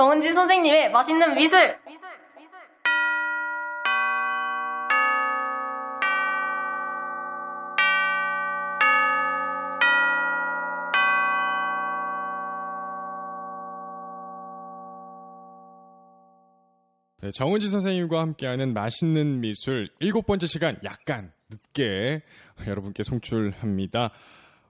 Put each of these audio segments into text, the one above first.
정은지 선생님의 맛있는 미술. 네, 정은지 선생님과 함께하는 맛있는 미술 일곱 번째 시간 약간 늦게 여러분께 송출합니다.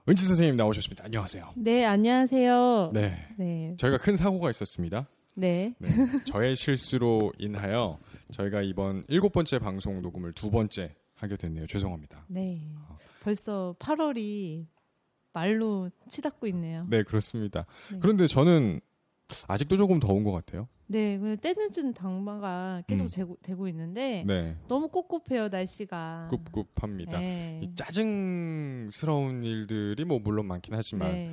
은지 선생님 나오셨습니다. 안녕하세요. 네, 안녕하세요. 네, 네. 저희가 큰 사고가 있었습니다. 네. 네, 저의 실수로 인하여 저희가 이번 일곱 번째 방송 녹음을 두 번째 하게 됐네요. 죄송합니다. 네. 벌써 8월이 말로 치닫고 있네요. 네, 그렇습니다. 네. 그런데 저는 아직도 조금 더운 것 같아요. 네. 근데 때늦은 당마가 계속 음. 되고, 되고 있는데 네, 너무 꿉꿉해요, 날씨가. 꿉꿉합니다. 네. 이 짜증스러운 일들이 뭐 물론 많긴 하지만 네.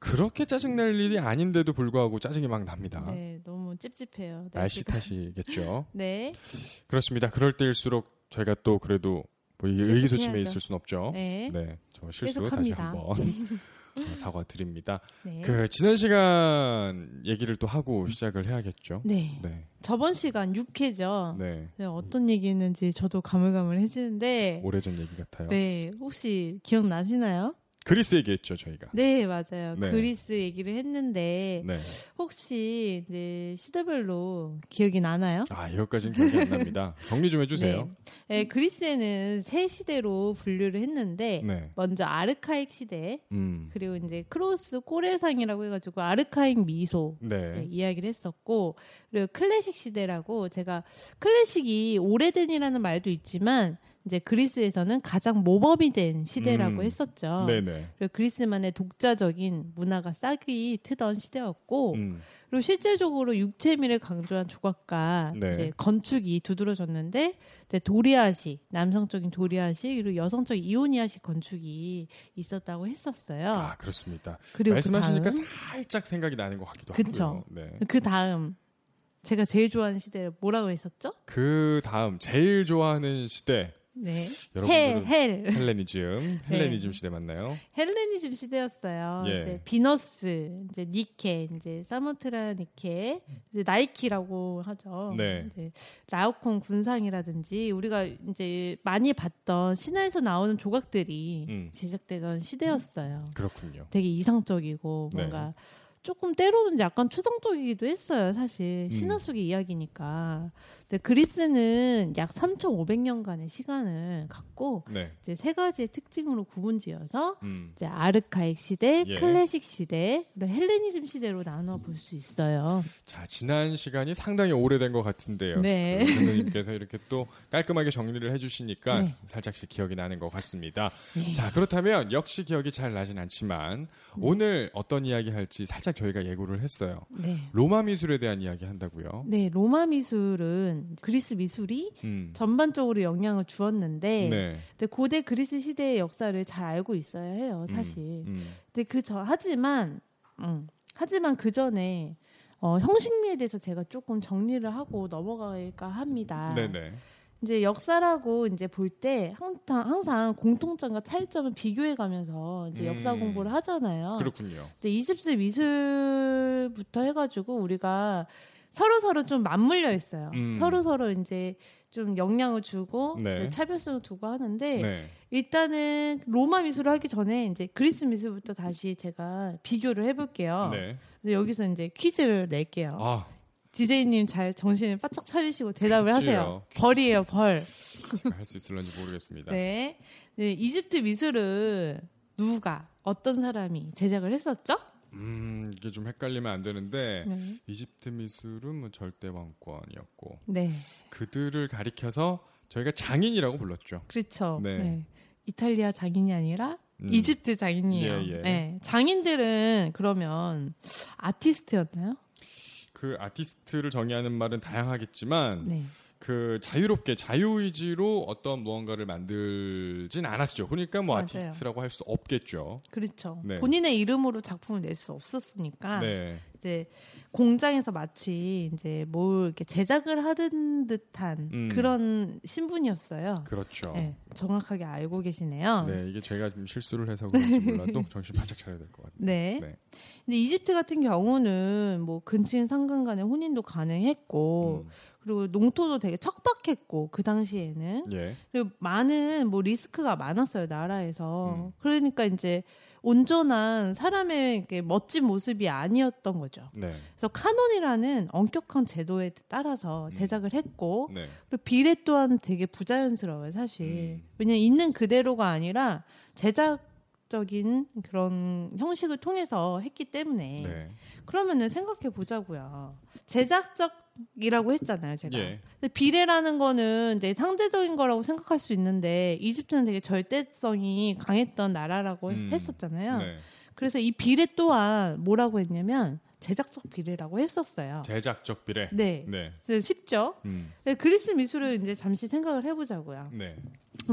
그렇게 짜증 낼 일이 아닌데도 불구하고 짜증이 막 납니다. 네, 너무 찝찝해요. 날씨 날씨가. 탓이겠죠. 네. 그렇습니다. 그럴 때일수록 저희가 또 그래도 뭐 이게 의기소침해 해야죠. 있을 순 없죠. 네. 네, 저 실수 다시. 한번 어, 사과드립니다. 네. 그 지난 시간 얘기를 또 하고 시작을 해야겠죠. 네. 네, 저번 시간 6회죠. 네, 네, 어떤 얘기했는지 저도 가물가물해지는데 오래전 얘기 같아요. 네, 혹시 기억나시나요? 그리스 얘기했죠 저희가. 네, 맞아요. 네. 그리스 얘기를 했는데 네. 혹시 이제 시대별로 기억이 나나요? 아 이것까지는 기억이 안 납니다. 정리 좀 해주세요. 네, 그리스에는 세 시대로 분류를 했는데 네. 먼저 아르카익 시대 음. 그리고 이제 쿠로스 코레상이라고 해가지고 아르카익 미소 네. 네, 이야기를 했었고 그리고 클래식 시대라고 제가 클래식이 오래된이라는 말도 있지만 이제 그리스에서는 가장 모범이 된 시대라고 음. 했었죠. 네네. 그리고 그리스만의 독자적인 문화가 싹이 트던 시대였고 음. 그리고 실제적으로 육체미를 강조한 조각과 네. 이제 건축이 두드러졌는데 이제 도리아식 남성적인 도리아식 그리고 여성적인 이오니아식 건축이 있었다고 했었어요. 아 그렇습니다. 그리고 말씀하시니까 그 다음 살짝 생각이 나는 것 같기도 그쵸. 하고요. 네. 그 다음 제가 제일 좋아하는 시대를 뭐라고 했었죠? 그 다음 제일 좋아하는 시대 네. 헬, 헬. 헬레니즘, 네. 헬레니즘 시대 맞나요? 헬레니즘 시대였어요. 예. 이제 비너스, 이제 니케, 이제 사모트라케 니케, 이제 나이키라고 하죠. 네. 이제 라오콘 군상이라든지 우리가 이제 많이 봤던 신화에서 나오는 조각들이 음. 제작되던 시대였어요. 그렇군요. 되게 이상적이고 네. 뭔가 조금 때로는 약간 추상적이기도 했어요. 사실 음. 신화 속의 이야기니까. 근데 그리스는 약 3,500년간의 시간을 갖고 네. 이제 세 가지의 특징으로 구분지어서 음. 이제 아르카익 시대, 예. 클래식 시대, 그리고 헬레니즘 시대로 나눠 볼 수 있어요. 자 지난 시간이 상당히 오래된 것 같은데요. 네. 그 선생님께서 이렇게 또 깔끔하게 정리를 해주시니까 네. 살짝씩 기억이 나는 것 같습니다. 네. 자 그렇다면 역시 기억이 잘 나진 않지만 오늘 어떤 이야기 할지 살짝 저희가 예고를 했어요. 네. 로마 미술에 대한 이야기 한다고요. 네, 로마 미술은 그리스 미술이 음. 전반적으로 영향을 주었는데 네. 근데 고대 그리스 시대의 역사를 잘 알고 있어야 해요, 사실. 음. 근데 그저 하지만 음, 하지만 그 전에 어, 형식미에 대해서 제가 조금 정리를 하고 넘어갈까 합니다. 네네. 이제 역사라고 이제 볼 때 항상 항상 공통점과 차이점을 비교해 가면서 이제 역사 음. 공부를 하잖아요. 그렇군요. 근데 이집트 미술부터 해 가지고 우리가 서로 서로 좀 맞물려 있어요. 음. 서로 서로 이제 좀 영향을 주고 네. 이제 차별성을 두고 하는데 네. 일단은 로마 미술을 하기 전에 이제 그리스 미술부터 다시 제가 비교를 해볼게요. 네. 여기서 이제 퀴즈를 낼게요. 아, 디제이님 잘 정신을 바짝 차리시고 대답을 하세요. 벌이에요, 벌. 할 수 있을런지 모르겠습니다. 네. 네. 이집트 미술은 누가 어떤 사람이 제작을 했었죠? 음, 이게 좀 헷갈리면 안 되는데 네. 이집트 미술은 뭐 절대 왕권이었고 네. 그들을 가리켜서 저희가 장인이라고 불렀죠. 그렇죠. 네. 네. 이탈리아 장인이 아니라 음. 이집트 장인이에요. 예, 예. 네. 장인들은 그러면 아티스트였나요? 그 아티스트를 정의하는 말은 다양하겠지만 네. 그 자유롭게 자유의지로 어떤 무언가를 만들진 않았죠. 그러니까 뭐 맞아요. 아티스트라고 할 수 없겠죠. 그렇죠. 네. 본인의 이름으로 작품을 낼 수 없었으니까 네. 이제 공장에서 마치 이제 뭘 이렇게 제작을 하는 듯한 음. 그런 신분이었어요. 그렇죠. 네, 정확하게 알고 계시네요. 네, 이게 제가 좀 실수를 해서 그런지 몰라도 정신 바짝 차려야 될 것 같아요. 네. 네. 근데 이집트 같은 경우는 뭐 근친 상간 간의 혼인도 가능했고 음, 그리고 농토도 되게 척박했고 그 당시에는 예. 그리고 많은 뭐 리스크가 많았어요 나라에서 음. 그러니까 이제 온전한 사람의 멋진 모습이 아니었던 거죠. 네. 그래서 카논이라는 엄격한 제도에 따라서 음. 제작을 했고 네. 그리고 비례 또한 되게 부자연스러워요 사실. 음. 왜냐면 있는 그대로가 아니라 제작 적인 그런 형식을 통해서 했기 때문에 네. 그러면은 생각해 보자고요. 제작적이라고 했잖아요, 제가. 예. 근데 비례라는 거는 이제 상대적인 거라고 생각할 수 있는데 이집트는 되게 절대성이 강했던 나라라고 음. 했었잖아요. 네. 그래서 이 비례 또한 뭐라고 했냐면 제작적 비례라고 했었어요. 제작적 비례. 네. 네. 쉽죠. 음. 근데 그리스 미술을 이제 잠시 생각을 해보자고요. 네.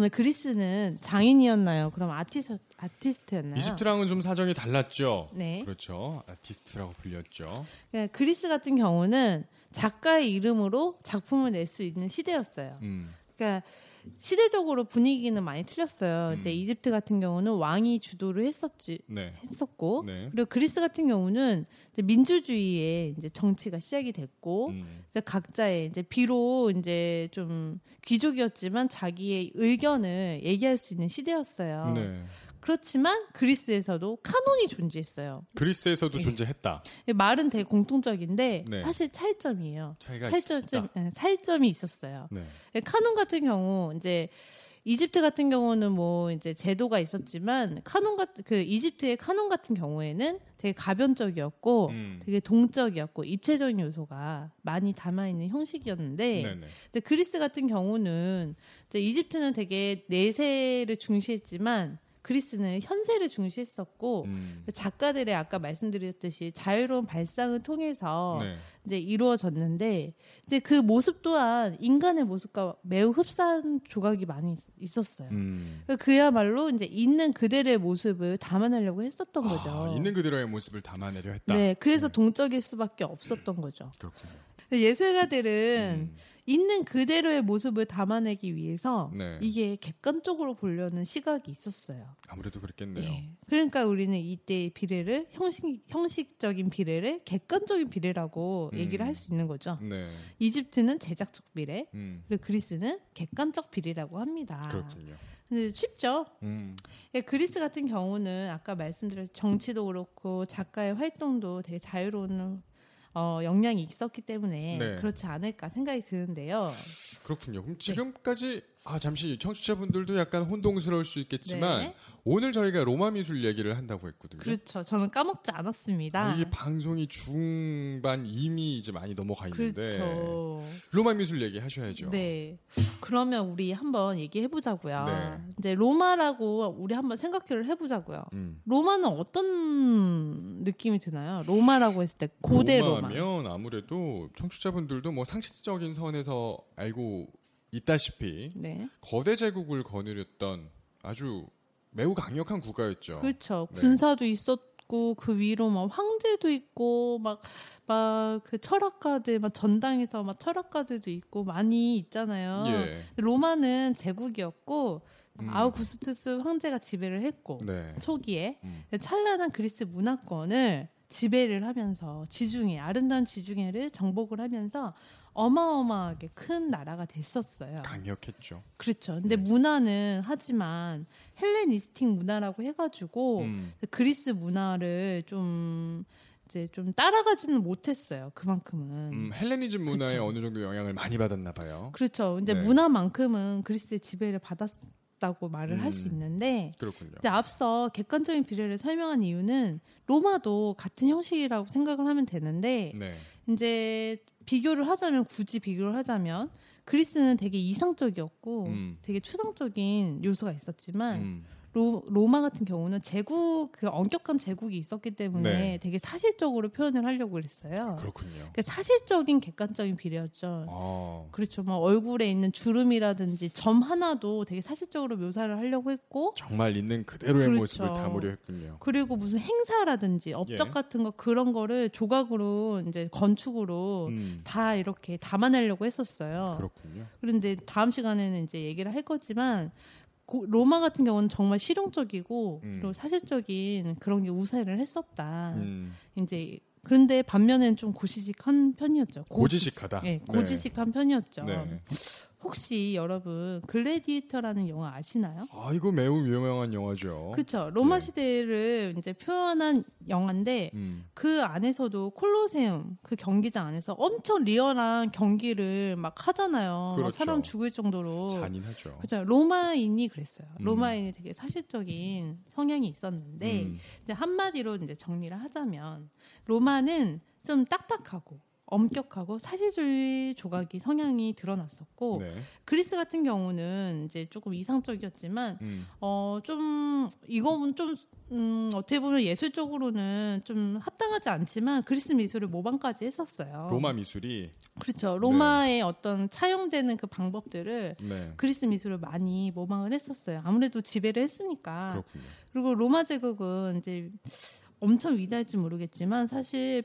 근데 그리스는 장인이었나요? 그럼 아티스, 아티스트였나요? 이집트랑은 좀 사정이 달랐죠. 네. 그렇죠. 아티스트라고 불렸죠. 그러니까 그리스 같은 경우는 작가의 이름으로 작품을 낼 수 있는 시대였어요. 음. 그러니까 시대적으로 분위기는 많이 틀렸어요. 근데 음. 이집트 같은 경우는 왕이 주도를 했었지 네. 했었고 네. 그리고 그리스 같은 경우는 이제 민주주의의 이제 정치가 시작이 됐고 음. 이제 각자의 이제 비록 이제 좀 귀족이었지만 자기의 의견을 얘기할 수 있는 시대였어요. 네. 그렇지만 그리스에서도 카논이 존재했어요. 그리스에서도 네. 존재했다. 말은 되게 공통적인데 네. 사실 차이점이에요. 차이가 차이점 있다. 예, 차이점이 있었어요. 네. 예, 카논 같은 경우 이제 이집트 같은 경우는 뭐 이제 제도가 있었지만 카논 같은 그 이집트의 카논 같은 경우에는 되게 가변적이었고 음. 되게 동적이었고 입체적인 요소가 많이 담아 있는 형식이었는데 네네. 근데 그리스 같은 경우는 이제 이집트는 되게 내세를 중시했지만 그리스는 현세를 중시했었고 음. 작가들의 아까 말씀드렸듯이 자유로운 발상을 통해서 네. 이제 이루어졌는데 이제 그 모습 또한 인간의 모습과 매우 흡사한 조각이 많이 있- 있었어요. 음. 그 그야말로 이제 있는 그대로의 모습을 담아내려고 했었던 거죠. 아, 있는 그대로의 모습을 담아내려 했다. 네, 그래서 동적일 수밖에 없었던 거죠. 그렇군요. 예술가들은 음. 있는 그대로의 모습을 담아내기 위해서 네. 이게 객관적으로 보려는 시각이 있었어요. 아무래도 그랬겠네요. 예. 그러니까 우리는 이때의 비례를 형식, 형식적인 비례를 객관적인 비례라고 음. 얘기를 할 수 있는 거죠. 네. 이집트는 제작적 비례, 음. 그리고 그리스는 객관적 비례라고 합니다. 그렇군요. 근데 쉽죠. 음. 예, 그리스 같은 경우는 아까 말씀드린 정치도 그렇고 작가의 활동도 되게 자유로운 어, 역량이 있었기 때문에 네. 그렇지 않을까 생각이 드는데요. 그렇군요. 네. 그럼 지금까지 아 잠시 청취자분들도 약간 혼동스러울 수 있겠지만 네. 오늘 저희가 로마 미술 얘기를 한다고 했거든요. 그렇죠. 저는 까먹지 않았습니다. 아, 이게 방송이 중반 이미 이제 많이 넘어가 있는데 그렇죠. 로마 미술 얘기 하셔야죠. 네. 그러면 우리 한번 얘기해 보자고요. 네. 이제 로마라고 우리 한번 생각을 해 보자고요. 음. 로마는 어떤 느낌이 드나요? 로마라고 했을 때 고대 로마. 로마면 아무래도 청취자분들도 뭐 상식적인 선에서 알고 있다시피 네. 거대 제국을 거느렸던 아주 매우 강력한 국가였죠. 그렇죠. 네. 군사도 있었고 그 위로 막 황제도 있고 막 막 그 철학가들 막 전당에서 막 철학가들도 있고 많이 있잖아요. 예. 로마는 제국이었고 음. 아우구스투스 황제가 지배를 했고 네. 초기에 음. 찬란한 그리스 문화권을 지배를 하면서 지중해 아름다운 지중해를 정복을 하면서 어마어마하게 큰 나라가 됐었어요. 강력했죠. 그렇죠. 근데 네. 문화는 하지만 헬레니스틱 문화라고 해가지고 음. 그리스 문화를 좀 이제 좀 따라가지는 못했어요. 그만큼은. 음, 헬레니즘 문화에 그쵸. 어느 정도 영향을 많이 받았나 봐요. 그렇죠. 근데 네. 문화만큼은 그리스의 지배를 받았 다고 말을 할수 음. 있는데 그렇군요. 앞서 객관적인 비례를 설명한 이유는 로마도 같은 형식이라고 생각을 하면 되는데 네. 이제 비교를 하자면 굳이 비교를 하자면 그리스는 되게 이상적이었고 음. 되게 추상적인 요소가 있었지만 음. 로, 로마 같은 경우는 제국 그 엄격한 제국이 있었기 때문에 네. 되게 사실적으로 표현을 하려고 그랬어요. 그렇군요. 그러니까 사실적인 객관적인 비례였죠. 어. 그렇죠. 뭐 얼굴에 있는 주름이라든지 점 하나도 되게 사실적으로 묘사를 하려고 했고 정말 있는 그대로의 그렇죠. 모습을 담으려 했군요. 그리고 무슨 행사라든지 업적 예. 같은 거 그런 거를 조각으로 이제 건축으로 음. 다 이렇게 담아내려고 했었어요. 그렇군요. 그런데 다음 시간에는 이제 얘기를 할 거지만 고- 로마 같은 경우는 정말 실용적이고 음. 그리고 사실적인 그런 게 우세를 했었다. 음. 이제 그런데 반면에는 좀 고지식한 편이었죠. 고지식하다. 네, 네. 고지식한 편이었죠. 네. 혹시 여러분 글래디에이터라는 영화 아시나요? 아 이거 매우 유명한 영화죠. 그렇죠. 로마 네. 시대를 이제 표현한 영화인데 음. 그 안에서도 콜로세움 그 경기장 안에서 엄청 리얼한 경기를 막 하잖아요. 막 그렇죠. 사람 죽을 정도로. 잔인하죠. 그렇죠. 로마인이 그랬어요. 음. 로마인이 되게 사실적인 성향이 있었는데 음. 이제 한마디로 이제 정리를 하자면 로마는 좀 딱딱하고 엄격하고 사실주의 조각이 성향이 드러났었고 네. 그리스 같은 경우는 이제 조금 이상적이었지만 음. 어좀 이거는 좀 음, 어떻게 보면 예술적으로는 좀 합당하지 않지만 그리스 미술을 모방까지 했었어요. 로마 미술이 그렇죠. 로마의 어떤 차용되는 그 방법들을 네. 그리스 미술을 많이 모방을 했었어요. 아무래도 지배를 했으니까. 그렇군요. 그리고 로마 제국은 이제 엄청 위대할지 모르겠지만 사실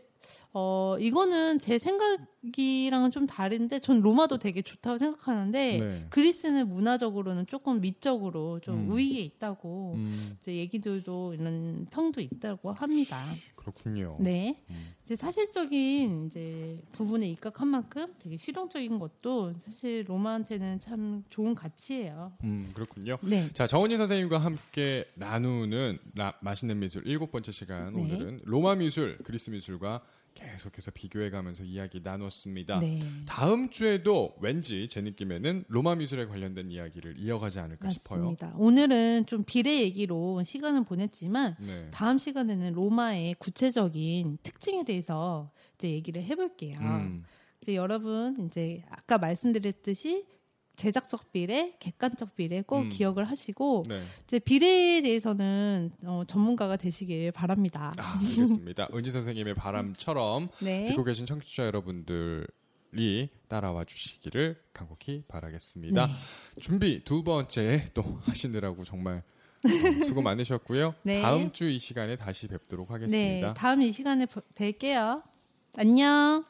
어 이거는 제 생각이랑은 좀 다른데 전 로마도 되게 좋다고 생각하는데 네. 그리스는 문화적으로는 조금 미적으로 좀 음. 우위에 있다고 음, 이제 얘기들도 이런 평도 있다고 합니다. 그렇군요. 네. 음. 이제 사실적인 이제 부분에 입각한 만큼 되게 실용적인 것도 사실 로마한테는 참 좋은 가치예요. 음, 그렇군요. 네. 자, 정원희 선생님과 함께 나누는 라- 맛있는 미술 일곱 번째 시간 네. 오늘은 로마 미술, 그리스 미술과 계속해서 비교해가면서 이야기 나눴습니다. 네. 다음 주에도 왠지 제 느낌에는 로마 미술에 관련된 이야기를 이어가지 않을까 싶어요. 맞습니다. 오늘은 좀 비례 얘기로 시간을 보냈지만 네. 다음 시간에는 로마의 구체적인 특징에 대해서 이제 얘기를 해볼게요. 음, 이제 여러분 이제 아까 말씀드렸듯이 제작적 비례, 객관적 비례 꼭 음. 기억을 하시고 네. 이제 비례에 대해서는 어, 전문가가 되시길 바랍니다. 아, 알겠습니다. 은지 선생님의 바람처럼 네. 듣고 계신 청취자 여러분들 이 따라와 주시기를 간곡히 바라겠습니다. 네. 준비 두 번째 또 하시느라고 정말 어, 수고 많으셨고요. 네. 다음 주 이 시간에 다시 뵙도록 네. 하겠습니다. 다음 이 시간에 보- 뵐게요. 안녕.